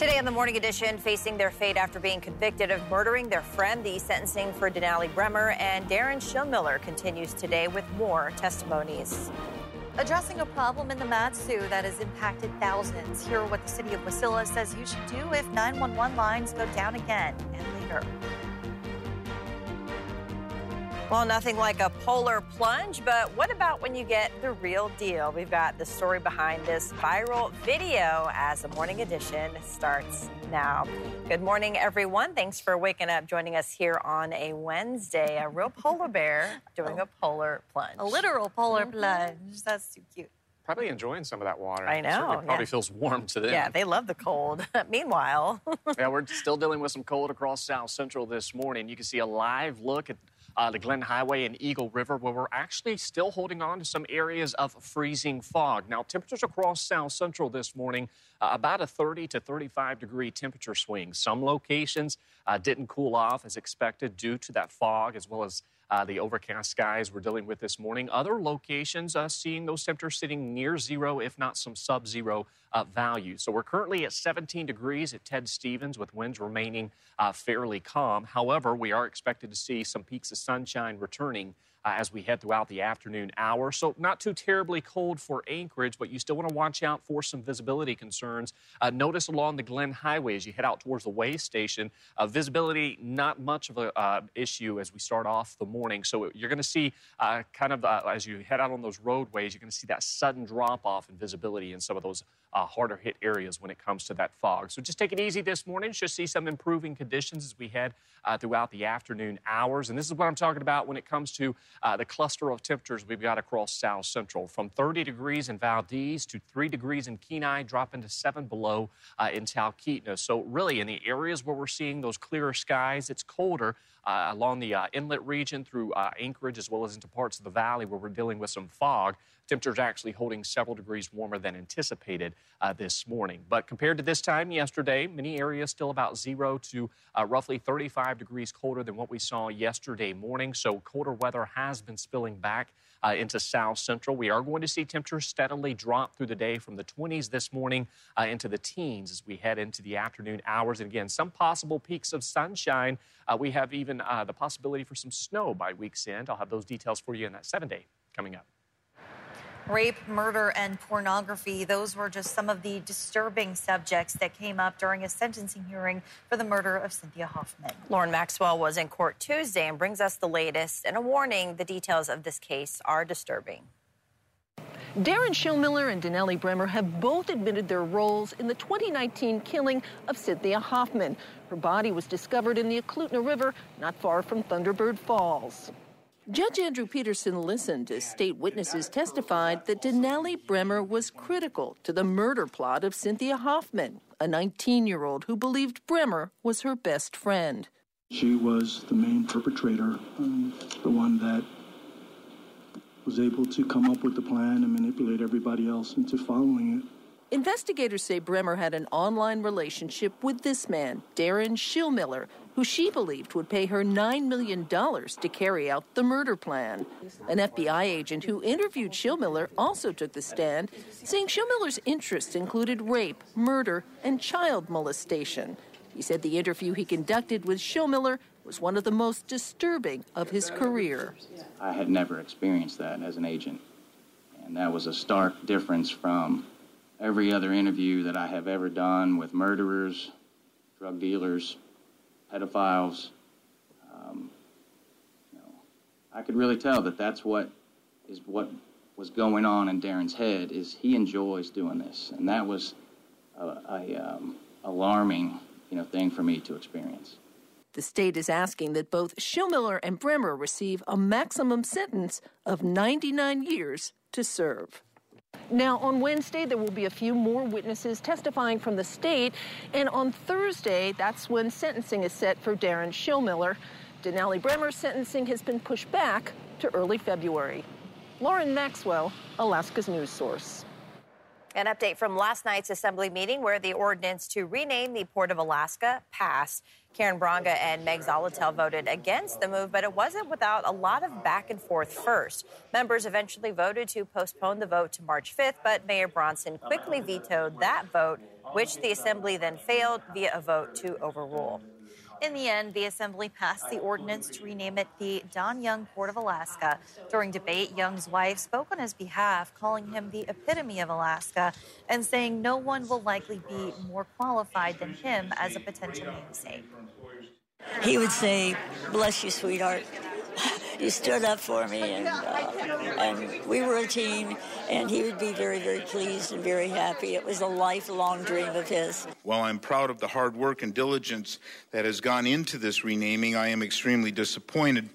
Today on the Morning Edition, facing their fate after being convicted of murdering their friend, the sentencing for Denali Brehmer and Darin Schilmiller continues today with more testimonies. Addressing a problem in the Mat-Su that has impacted thousands. Hear what the city of Wasilla says you should do if 911 lines go down again and later. Well, nothing like a polar plunge, but what about when you get the real deal? We've got the story behind this viral video as the morning edition starts now. Good morning, everyone. Thanks for waking up, joining us here on a Wednesday. A real polar bear doing a polar plunge. A literal polar mm-hmm. plunge. That's too cute probably enjoying some of that water. I know. It probably yeah. feels warm to them. Yeah, they love the cold. Meanwhile, yeah, we're still dealing with some cold across South Central this morning. You can see a live look at uh, the Glenn Highway and Eagle River, where we're actually still holding on to some areas of freezing fog. Now, temperatures across South Central this morning, uh, about a 30 to 35 degree temperature swing. Some locations uh, didn't cool off as expected due to that fog, as well as uh, the overcast skies we're dealing with this morning. Other locations uh, seeing those temperatures sitting near zero, if not some sub zero uh, values. So we're currently at 17 degrees at Ted Stevens with winds remaining uh, fairly calm. However, we are expected to see some peaks of sunshine returning uh, as we head throughout the afternoon hour. So, not too terribly cold for Anchorage, but you still want to watch out for some visibility concerns. Uh, notice along the Glenn Highway as you head out towards the way station, uh, visibility not much of an uh, issue as we start off the morning. So, you're going to see uh, kind of uh, as you head out on those roadways, you're going to see that sudden drop off in visibility in some of those uh, harder hit areas when it comes to that fog. So just take it easy this morning. Should see some improving conditions as we head uh, throughout the afternoon hours. And this is what I'm talking about when it comes to uh, the cluster of temperatures we've got across South Central. From 30 degrees in Valdez to 3 degrees in Kenai, dropping to 7 below uh, in Talkeetna. So really in the areas where we're seeing those clearer skies, it's colder. Uh, along the uh, inlet region through Anchorage as well as into parts of the valley where we're dealing with some fog. Temperatures actually holding several degrees warmer than anticipated uh, this morning. But compared to this time yesterday, many areas still about zero to uh, roughly 35 degrees colder than what we saw yesterday morning. So colder weather has been spilling back uh, into south central. We are going to see temperatures steadily drop through the day from the 20s this morning uh, into the teens as we head into the afternoon hours. And again, some possible peaks of sunshine. Uh, we have even uh, the possibility for some snow by week's end. I'll have those details for you in that seven day coming up. Rape, murder, and pornography. Those were just some of the disturbing subjects that came up during a sentencing hearing for the murder of Cynthia Hoffman. Lauren Maxwell was in court Tuesday and brings us the latest and a warning the details of this case are disturbing. Darin Schilmiller and Denali Brehmer have both admitted their roles in the 2019 killing of Cynthia Hoffman. Her body was discovered in the Eklutna River, not far from Thunderbird Falls. Judge Andrew Peterson listened as state witnesses testified that Denali Brehmer was critical to the murder plot of Cynthia Hoffman, a 19 year old who believed Brehmer was her best friend. She was the main perpetrator, um, the one that was able to come up with the plan and manipulate everybody else into following it. Investigators say Brehmer had an online relationship with this man, Darin Schilmiller, who she believed would pay her $9 million to carry out the murder plan. An FBI agent who interviewed Schilmiller also took the stand, saying Schilmiller's interests included rape, murder, and child molestation. He said the interview he conducted with Schilmiller was one of the most disturbing of his career. I had never experienced that as an agent, and that was a stark difference from every other interview that I have ever done with murderers, drug dealers, pedophiles. Um, you know, I could really tell that that's what is what was going on in Darin's head. Is he enjoys doing this, and that was a, a um, alarming, you know, thing for me to experience. The state is asking that both Schilmiller and Brehmer receive a maximum sentence of 99 years to serve. Now, on Wednesday, there will be a few more witnesses testifying from the state. And on Thursday, that's when sentencing is set for Darin Schilmiller. Denali Brehmer's sentencing has been pushed back to early February. Lauren Maxwell, Alaska's news source. An update from last night's assembly meeting where the ordinance to rename the Port of Alaska passed. Karen Bronga and Meg Zaletel voted against the move, but it wasn't without a lot of back and forth first. Members eventually voted to postpone the vote to March 5th, but Mayor Bronson quickly vetoed that vote, which the assembly then failed via a vote to overrule. In the end, the Assembly passed the ordinance to rename it the Don Young Port of Alaska. During debate, Young's wife spoke on his behalf, calling him the epitome of Alaska and saying no one will likely be more qualified than him as a potential namesake. He would say, Bless you, sweetheart he stood up for me, and uh, and we were a team. And he would be very, very pleased and very happy. It was a lifelong dream of his. While I'm proud of the hard work and diligence that has gone into this renaming, I am extremely disappointed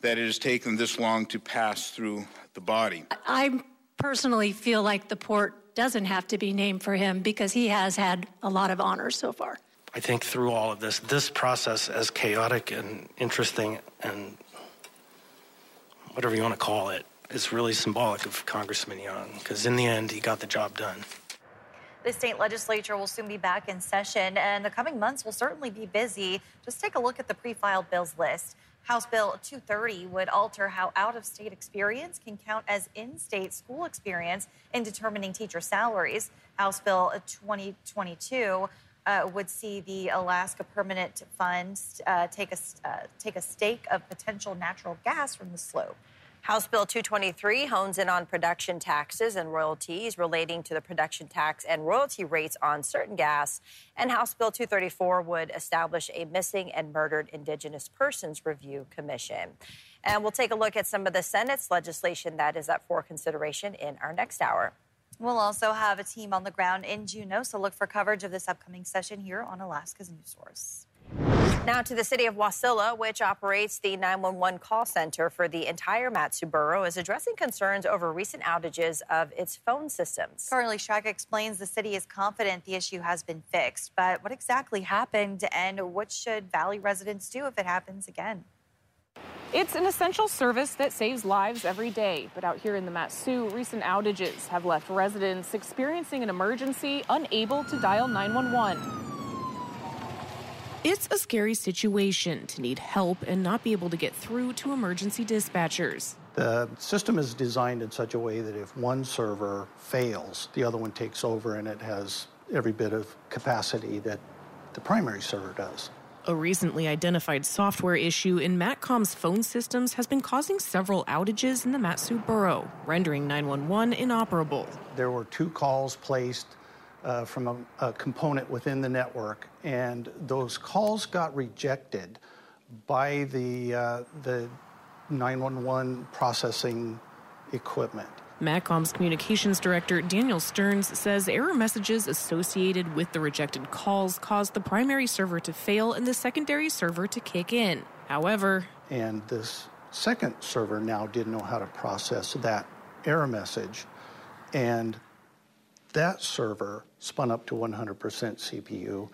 that it has taken this long to pass through the body. I personally feel like the port doesn't have to be named for him because he has had a lot of honors so far. I think through all of this, this process, as chaotic and interesting and whatever you want to call it, is really symbolic of Congressman Young because in the end, he got the job done. The state legislature will soon be back in session, and the coming months will certainly be busy. Just take a look at the pre filed bills list. House Bill 230 would alter how out of state experience can count as in state school experience in determining teacher salaries. House Bill 2022 uh, would see the Alaska Permanent Fund uh, take, a, uh, take a stake of potential natural gas from the slope. House Bill 223 hones in on production taxes and royalties relating to the production tax and royalty rates on certain gas. And House Bill 234 would establish a missing and murdered Indigenous Persons Review Commission. And we'll take a look at some of the Senate's legislation that is up for consideration in our next hour. We'll also have a team on the ground in Juneau, so look for coverage of this upcoming session here on Alaska's News Source. Now to the city of Wasilla, which operates the 911 call center for the entire Mat-Su borough, is addressing concerns over recent outages of its phone systems. Carly, Schreck explains the city is confident the issue has been fixed, but what exactly happened and what should Valley residents do if it happens again? It's an essential service that saves lives every day, but out here in the Mat-Su, recent outages have left residents experiencing an emergency unable to dial 911. It's a scary situation to need help and not be able to get through to emergency dispatchers. The system is designed in such a way that if one server fails, the other one takes over and it has every bit of capacity that the primary server does. A recently identified software issue in MATCOM's phone systems has been causing several outages in the Mat-Su borough, rendering 911 inoperable. There were two calls placed uh, from a, a component within the network, and those calls got rejected by the, uh, the 911 processing equipment. MATCOM's communications director, Daniel Stearns, says error messages associated with the rejected calls caused the primary server to fail and the secondary server to kick in. However, and this second server now didn't know how to process that error message, and that server spun up to 100% CPU.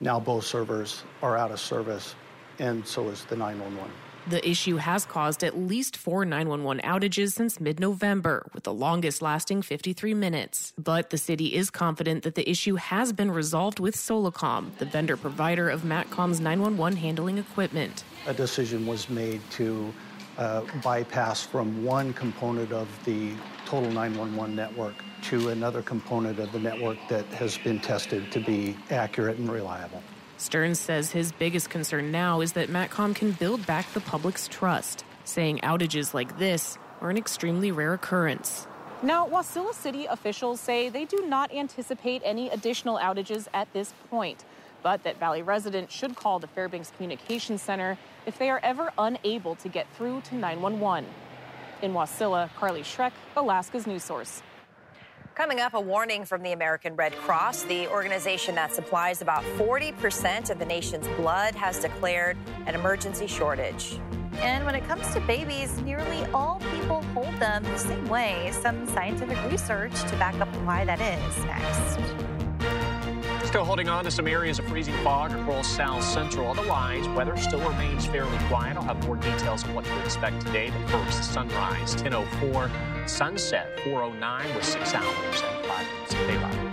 Now both servers are out of service, and so is the 911. The issue has caused at least four 911 outages since mid November, with the longest lasting 53 minutes. But the city is confident that the issue has been resolved with Solacom, the vendor provider of MATCOM's 911 handling equipment. A decision was made to uh, bypass from one component of the total 911 network to another component of the network that has been tested to be accurate and reliable. Stearns says his biggest concern now is that MATCOM can build back the public's trust, saying outages like this are an extremely rare occurrence. Now, Wasilla City officials say they do not anticipate any additional outages at this point, but that Valley residents should call the Fairbanks Communications Center if they are ever unable to get through to 911. In Wasilla, Carly Schreck, Alaska's News Source. Coming up, a warning from the American Red Cross. The organization that supplies about 40% of the nation's blood has declared an emergency shortage. And when it comes to babies, nearly all people hold them the same way. Some scientific research to back up why that is next. Still holding on to some areas of freezing fog across south central. Otherwise, weather still remains fairly quiet. I'll have more details on what to expect today. The first, sunrise 10:04, sunset 4:09 with six hours and five minutes of daylight.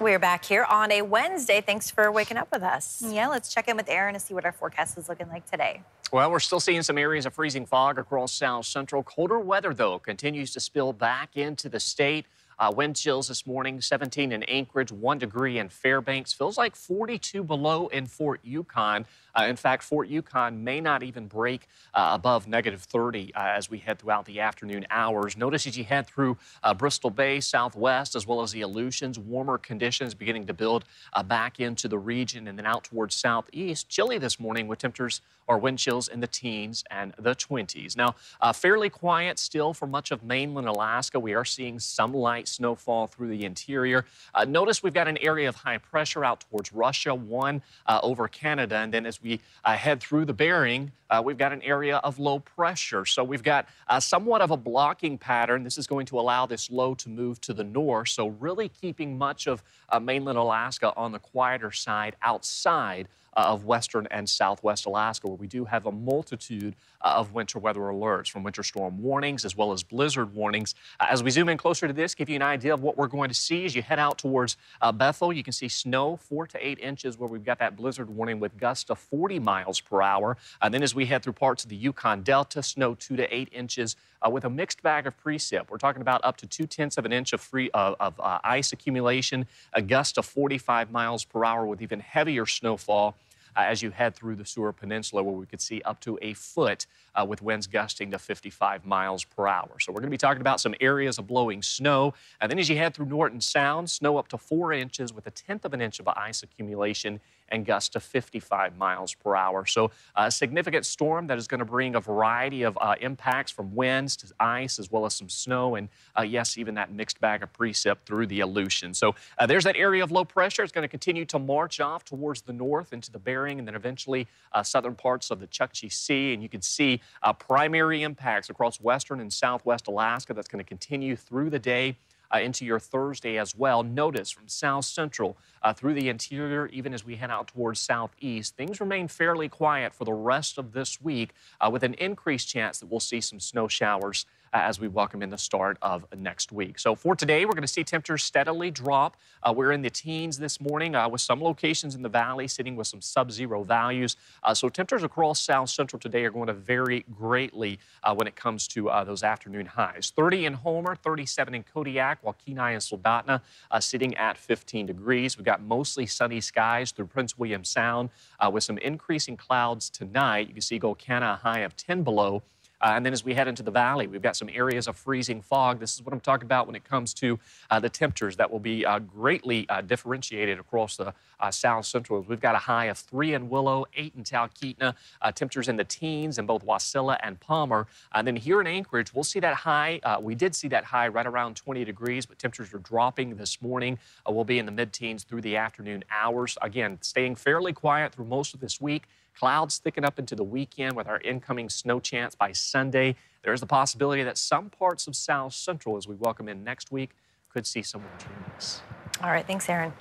We're back here on a Wednesday. Thanks for waking up with us. Yeah, let's check in with Aaron to see what our forecast is looking like today. Well, we're still seeing some areas of freezing fog across south central. Colder weather, though, continues to spill back into the state. Uh, wind chills this morning 17 in Anchorage, 1 degree in Fairbanks. Feels like 42 below in Fort Yukon. Uh, in fact, Fort Yukon may not even break uh, above negative 30 uh, as we head throughout the afternoon hours. Notice as you head through uh, Bristol Bay, southwest, as well as the Aleutians, warmer conditions beginning to build uh, back into the region and then out towards southeast. Chilly this morning with temperatures or wind chills in the teens and the 20s. Now, fairly quiet still for much of mainland Alaska. We are seeing some light snowfall through the interior. Uh, notice we've got an area of high pressure out towards Russia, one uh, over Canada, and then as we uh, head through the Bering, uh, we've got an area of low pressure. So we've got uh, somewhat of a blocking pattern. This is going to allow this low to move to the north. So really keeping much of mainland Alaska on the quieter side outside of western and southwest Alaska, where we do have a multitude uh, of winter weather alerts from winter storm warnings as well as blizzard warnings. Uh, as we zoom in closer to this, give you an idea of what we're going to see as you head out towards Bethel. You can see snow four to eight inches where we've got that blizzard warning with gusts of 40 miles per hour. And then as we head through parts of the Yukon Delta, snow two to eight inches uh, with a mixed bag of precip. We're talking about up to two tenths of an inch of free uh, of uh, ice accumulation, a gust of 45 miles per hour with even heavier snowfall uh, as you head through the Seward Peninsula, where we could see up to a foot uh, with winds gusting to 55 miles per hour. So we're going to be talking about some areas of blowing snow. And then as you head through Norton Sound, snow up to four inches with a tenth of an inch of ice accumulation and gusts to 55 miles per hour. So a significant storm that is going to bring a variety of uh, impacts from winds to ice as well as some snow and uh, yes, even that mixed bag of precip through the Aleutian. So uh, there's that area of low pressure. It's going to continue to march off towards the north into the Bering and then eventually uh, southern parts of the Chukchi Sea. And you can see uh, primary impacts across western and southwest Alaska that's going to continue through the day uh, into your Thursday as well. Notice from south central uh, through the interior, even as we head out towards southeast, things remain fairly quiet for the rest of this week uh, with an increased chance that we'll see some snow showers uh, as we welcome in the start of next week. So for today, we're going to see temperatures steadily drop. Uh, we're in the teens this morning uh, with some locations in the valley sitting with some sub-zero values. Uh, so temperatures across south central today are going to vary greatly when it comes to those afternoon highs. 30 in Homer, 37 in Kodiak, while Kenai and Soldotna sitting at 15 degrees. We've got mostly sunny skies through Prince William Sound with some increasing clouds tonight. You can see Gulkana a high of 10 below. Uh, and then as we head into the valley, we've got some areas of freezing fog. This is what I'm talking about when it comes to uh, the temperatures that will be uh, greatly uh, differentiated across the uh, south central. We've got a high of three in Willow, eight in Talkeetna, uh, temperatures in the teens in both Wasilla and Palmer. And then here in Anchorage, we'll see that high. we did see that high right around 20 degrees, but temperatures are dropping this morning. we'll be in the mid teens through the afternoon hours. Again, staying fairly quiet through most of this week. Clouds thicken up into the weekend with our incoming snow chance by Sunday. There is the possibility that some parts of South Central, as we welcome in next week, could see some winter mix. All right, thanks, Aaron.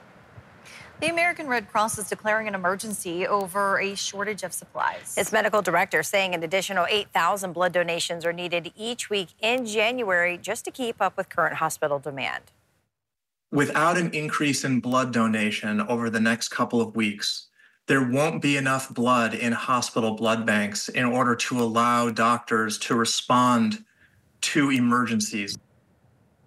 The American Red Cross is declaring an emergency over a shortage of supplies. Its medical director saying an additional 8,000 blood donations are needed each week in January just to keep up with current hospital demand. Without an increase in blood donation over the next couple of weeks, there won't be enough blood in hospital blood banks in order to allow doctors to respond to emergencies.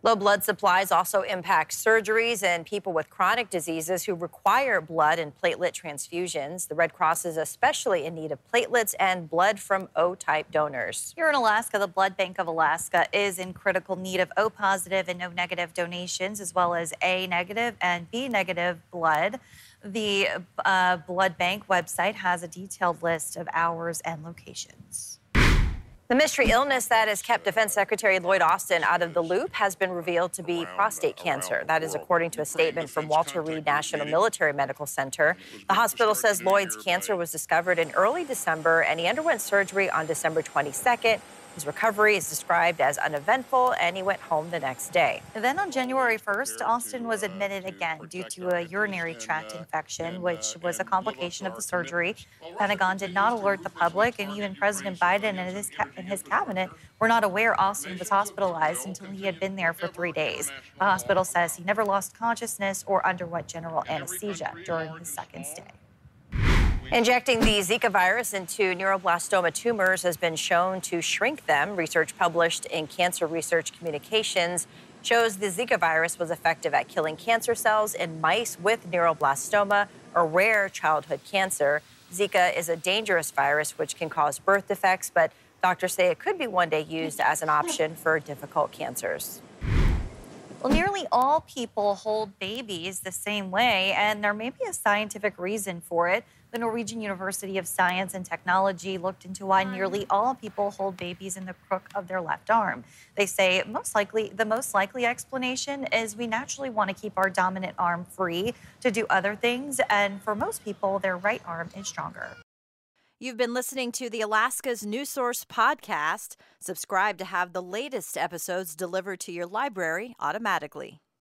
Low blood supplies also impact surgeries and people with chronic diseases who require blood and platelet transfusions. The Red Cross is especially in need of platelets and blood from O type donors. Here in Alaska, the Blood Bank of Alaska is in critical need of O positive and O negative donations, as well as A negative and B negative blood. The uh, blood bank website has a detailed list of hours and locations. The mystery illness that has kept Defense Secretary Lloyd Austin out of the loop has been revealed to be prostate cancer. That is according to a statement from Walter Reed National Military Medical Center. The hospital says Lloyd's cancer was discovered in early December and he underwent surgery on December 22nd. His recovery is described as uneventful, and he went home the next day. Then on January 1st, Austin was admitted again due to a urinary tract infection, which was a complication of the surgery. Pentagon did not alert the public, and even President Biden and his, and his cabinet were not aware Austin was hospitalized until he had been there for three days. The hospital says he never lost consciousness or underwent general anesthesia during his second stay. Injecting the Zika virus into neuroblastoma tumors has been shown to shrink them. Research published in Cancer Research Communications shows the Zika virus was effective at killing cancer cells in mice with neuroblastoma, a rare childhood cancer. Zika is a dangerous virus which can cause birth defects, but doctors say it could be one day used as an option for difficult cancers. Well, nearly all people hold babies the same way, and there may be a scientific reason for it. The Norwegian University of Science and Technology looked into why mm. nearly all people hold babies in the crook of their left arm. They say most likely the most likely explanation is we naturally want to keep our dominant arm free to do other things, and for most people, their right arm is stronger. You've been listening to the Alaska's News Source podcast. Subscribe to have the latest episodes delivered to your library automatically.